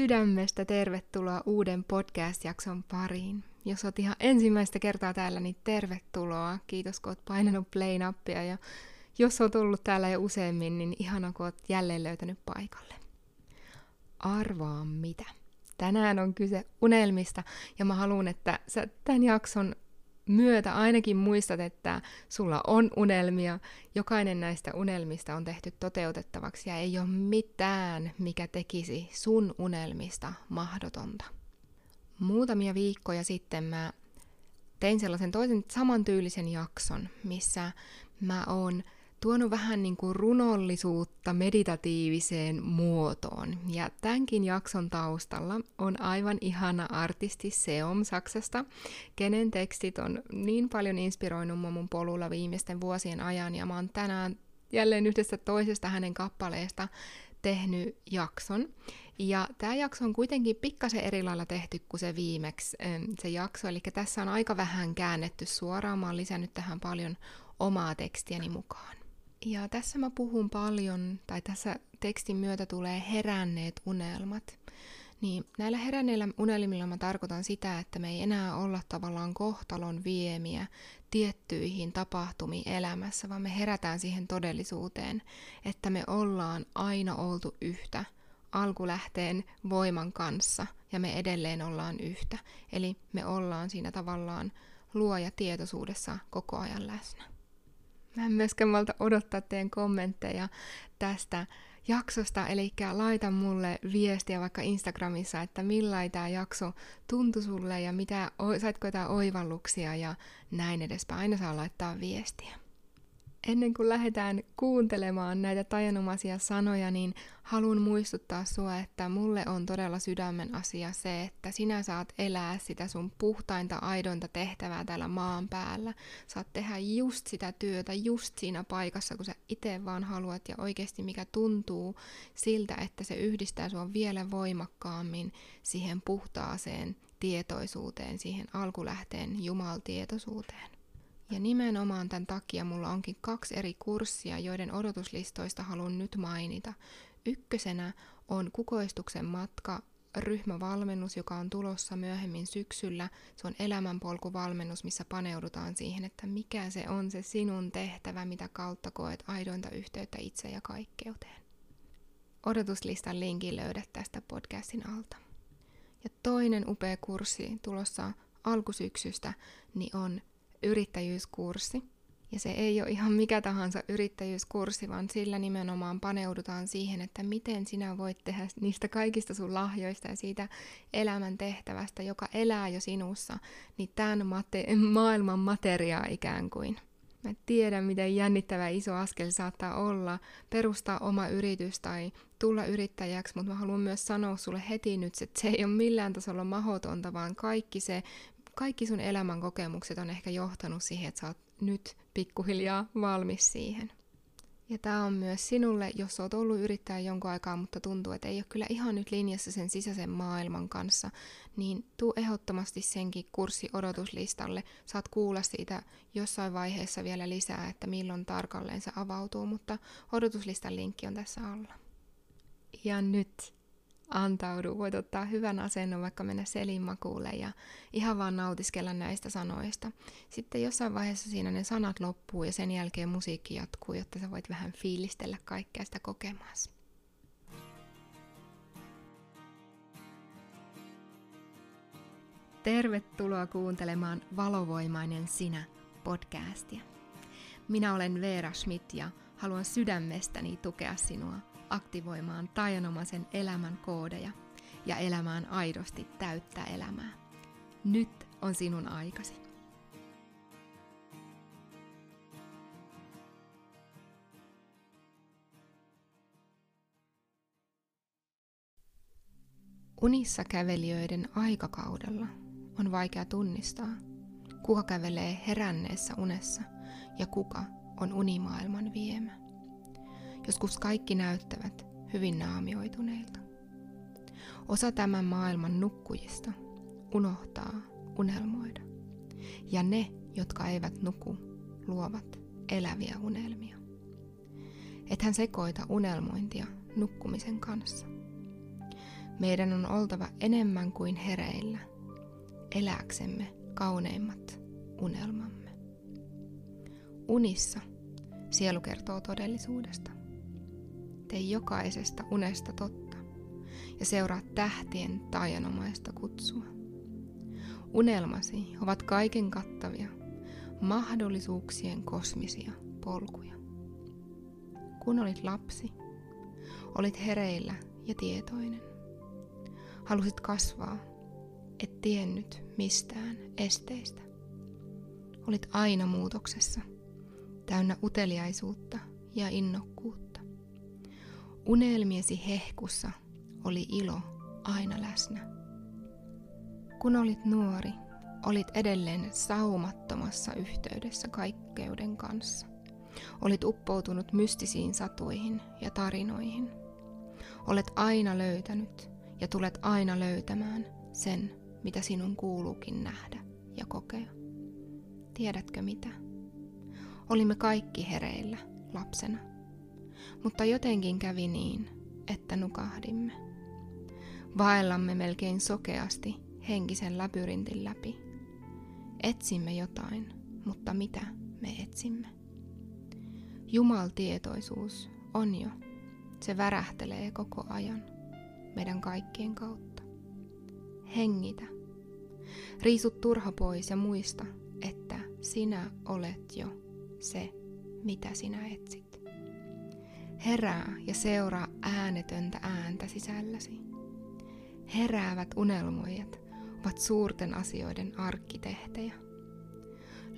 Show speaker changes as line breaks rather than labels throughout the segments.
Sydämestä tervetuloa uuden podcast-jakson pariin. Jos oot ihan ensimmäistä kertaa täällä, niin tervetuloa. Kiitos, kun oot painanut play-nappia. Ja jos oot ollut täällä jo useammin, niin ihana, kun oot jälleen löytänyt paikalle. Arvaa mitä. Tänään on kyse unelmista ja mä haluan, että sä tämän jakson myötä ainakin muistat, että sulla on unelmia. Jokainen näistä unelmista on tehty toteutettavaksi ja ei ole mitään, mikä tekisi sun unelmista mahdotonta. Muutamia viikkoja sitten mä tein sellaisen toisen samantyylisen jakson, missä mä oon tuonut vähän niin kuin runollisuutta meditatiiviseen muotoon. Ja tämänkin jakson taustalla on aivan ihana artisti Seom Saksasta, kenen tekstit on niin paljon inspiroinut mun polulla viimeisten vuosien ajan. Ja mä oon tänään jälleen yhdestä toisesta hänen kappaleesta tehnyt jakson. Ja tämä jakso on kuitenkin pikkasen eri lailla tehty kuin se viimeksi se jakso, eli tässä on aika vähän käännetty suoraan, mä oon lisännyt tähän paljon omaa tekstiäni mukaan. Ja tässä mä puhun paljon, tai tässä tekstin myötä tulee heränneet unelmat. Niin näillä heränneillä unelmilla mä tarkoitan sitä, että me ei enää olla tavallaan kohtalon viemiä tiettyihin tapahtumiin elämässä, vaan me herätään siihen todellisuuteen, että me ollaan aina oltu yhtä alkulähteen voiman kanssa ja me edelleen ollaan yhtä. Eli me ollaan siinä tavallaan luoja tietoisuudessa koko ajan läsnä. Mä en myöskään malta odottaa teidän kommentteja tästä jaksosta, eli laita mulle viestiä vaikka Instagramissa, että millainen tämä jakso tuntui sulle ja mitä, saitko jotain oivalluksia ja näin edespäin. Aina saa laittaa viestiä. Ennen kuin lähdetään kuuntelemaan näitä tajanomaisia sanoja, niin haluan muistuttaa sua, että mulle on todella sydämen asia se, että sinä saat elää sitä sun puhtainta, aidonta tehtävää täällä maan päällä. Saat tehdä just sitä työtä just siinä paikassa, kun sä itse vaan haluat ja oikeasti mikä tuntuu siltä, että se yhdistää sua vielä voimakkaammin siihen puhtaaseen tietoisuuteen, siihen alkulähteen jumaltietoisuuteen. Ja nimenomaan tämän takia mulla onkin kaksi eri kurssia, joiden odotuslistoista haluan nyt mainita. Ykkösenä on kukoistuksen matka ryhmävalmennus, joka on tulossa myöhemmin syksyllä. Se on elämänpolkuvalmennus, missä paneudutaan siihen, että mikä se on se sinun tehtävä, mitä kautta koet aidointa yhteyttä itse ja kaikkeuteen. Odotuslistan linkin löydät tästä podcastin alta. Ja toinen upea kurssi tulossa alkusyksystä niin on yrittäjyyskurssi. Ja se ei ole ihan mikä tahansa yrittäjyyskurssi, vaan sillä nimenomaan paneudutaan siihen, että miten sinä voit tehdä niistä kaikista sun lahjoista ja siitä elämän tehtävästä, joka elää jo sinussa, niin tämän mate- maailman materiaa ikään kuin. Mä tiedän, miten jännittävä iso askel saattaa olla perustaa oma yritys tai tulla yrittäjäksi, mutta mä haluan myös sanoa sulle heti nyt, että se ei ole millään tasolla mahdotonta, vaan kaikki se, kaikki sun elämän kokemukset on ehkä johtanut siihen, että sä oot nyt pikkuhiljaa valmis siihen. Ja tämä on myös sinulle, jos oot ollut yrittäjä jonkun aikaa, mutta tuntuu, että ei ole kyllä ihan nyt linjassa sen sisäisen maailman kanssa, niin tuu ehdottomasti senkin kurssi odotuslistalle. Saat kuulla siitä jossain vaiheessa vielä lisää, että milloin tarkalleen se avautuu, mutta odotuslistan linkki on tässä alla. Ja nyt antaudu. Voit ottaa hyvän asennon, vaikka mennä selinmakuulle ja ihan vaan nautiskella näistä sanoista. Sitten jossain vaiheessa siinä ne sanat loppuu ja sen jälkeen musiikki jatkuu, jotta sä voit vähän fiilistellä kaikkea sitä kokemassa. Tervetuloa kuuntelemaan Valovoimainen sinä podcastia. Minä olen Veera Schmidt ja haluan sydämestäni tukea sinua – aktivoimaan tajanomaisen elämän koodeja ja elämään aidosti täyttä elämää. Nyt on sinun aikasi. Unissa kävelijöiden aikakaudella on vaikea tunnistaa, kuka kävelee heränneessä unessa ja kuka on unimaailman viemä. Joskus kaikki näyttävät hyvin naamioituneilta. Osa tämän maailman nukkujista unohtaa unelmoida. Ja ne, jotka eivät nuku, luovat eläviä unelmia. Ethän sekoita unelmointia nukkumisen kanssa. Meidän on oltava enemmän kuin hereillä, eläksemme kauneimmat unelmamme. Unissa sielu kertoo todellisuudesta. Tee jokaisesta unesta totta ja seuraa tähtien taianomaista kutsua. Unelmasi ovat kaiken kattavia, mahdollisuuksien kosmisia polkuja. Kun olit lapsi, olit hereillä ja tietoinen. Halusit kasvaa, et tiennyt mistään esteistä. Olit aina muutoksessa, täynnä uteliaisuutta ja innokkuutta. Unelmiesi hehkussa oli ilo aina läsnä. Kun olit nuori, olit edelleen saumattomassa yhteydessä kaikkeuden kanssa. Olit uppoutunut mystisiin satuihin ja tarinoihin. Olet aina löytänyt ja tulet aina löytämään sen, mitä sinun kuuluukin nähdä ja kokea. Tiedätkö mitä? Olimme kaikki hereillä lapsena, mutta jotenkin kävi niin, että nukahdimme. Vaellamme melkein sokeasti henkisen labyrintin läpi. Etsimme jotain, mutta mitä me etsimme? Jumaltietoisuus on jo. Se värähtelee koko ajan meidän kaikkien kautta. Hengitä. Riisu turha pois ja muista, että sinä olet jo se, mitä sinä etsit. Herää ja seuraa äänetöntä ääntä sisälläsi. Heräävät unelmoijat ovat suurten asioiden arkkitehtejä.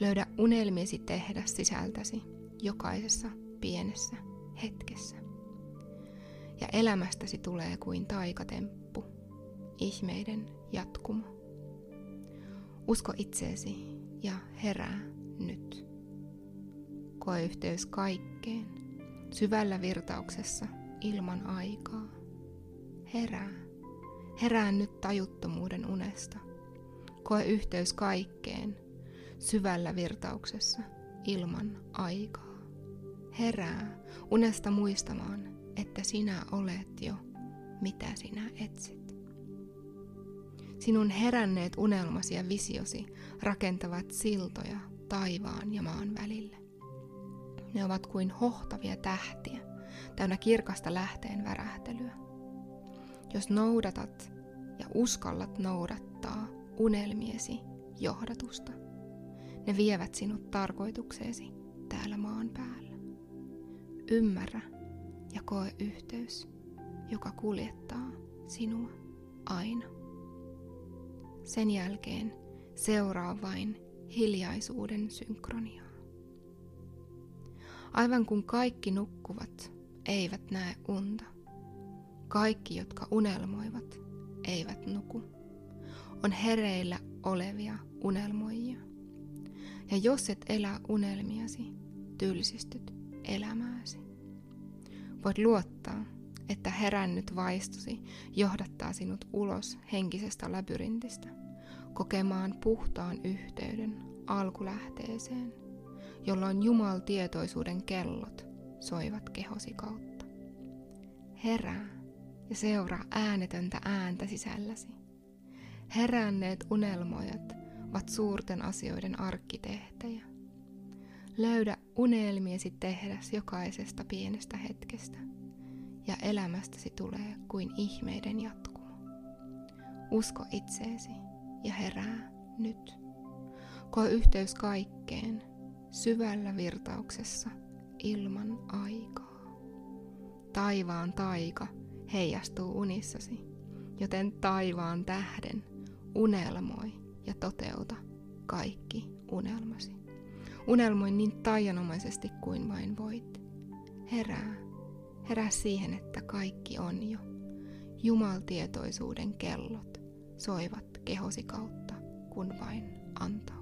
Löydä unelmiesi tehdä sisältäsi jokaisessa pienessä hetkessä. Ja elämästäsi tulee kuin taikatemppu, ihmeiden jatkumo. Usko itseesi ja herää nyt. Koe yhteys kaikkeen, syvällä virtauksessa ilman aikaa. Herää. Herää nyt tajuttomuuden unesta. Koe yhteys kaikkeen, syvällä virtauksessa, ilman aikaa. Herää unesta muistamaan, että sinä olet jo, mitä sinä etsit. Sinun heränneet unelmasi ja visiosi rakentavat siltoja taivaan ja maan välille. Ne ovat kuin hohtavia tähtiä, täynnä kirkasta lähteen värähtelyä. Jos noudatat ja uskallat noudattaa unelmiesi johdatusta, ne vievät sinut tarkoitukseesi täällä maan päällä. Ymmärrä ja koe yhteys, joka kuljettaa sinua aina. Sen jälkeen seuraa vain hiljaisuuden synkroniaa. Aivan kun kaikki nukkuvat, eivät näe unta. Kaikki, jotka unelmoivat, eivät nuku. On hereillä olevia unelmoijia. Ja jos et elä unelmiasi, tylsistyt elämääsi. Voit luottaa, että herännyt vaistosi johdattaa sinut ulos henkisestä labyrintistä, kokemaan puhtaan yhteyden alkulähteeseen, jolloin Jumal tietoisuuden kellot soivat kehosi kautta. Herää ja seuraa äänetöntä ääntä sisälläsi. Heränneet unelmojat ovat suurten asioiden arkkitehtejä. Löydä unelmiesi tehdäs jokaisesta pienestä hetkestä, ja elämästäsi tulee kuin ihmeiden jatkumo. Usko itseesi ja herää nyt. Koe yhteys kaikkeen syvällä virtauksessa ilman aikaa. Taivaan taika heijastuu unissasi, joten taivaan tähden unelmoi ja toteuta kaikki unelmasi. Unelmoi niin taianomaisesti kuin vain voit. Herää. Herää siihen, että kaikki on jo. Jumaltietoisuuden kellot soivat kehosi kautta, kun vain antaa.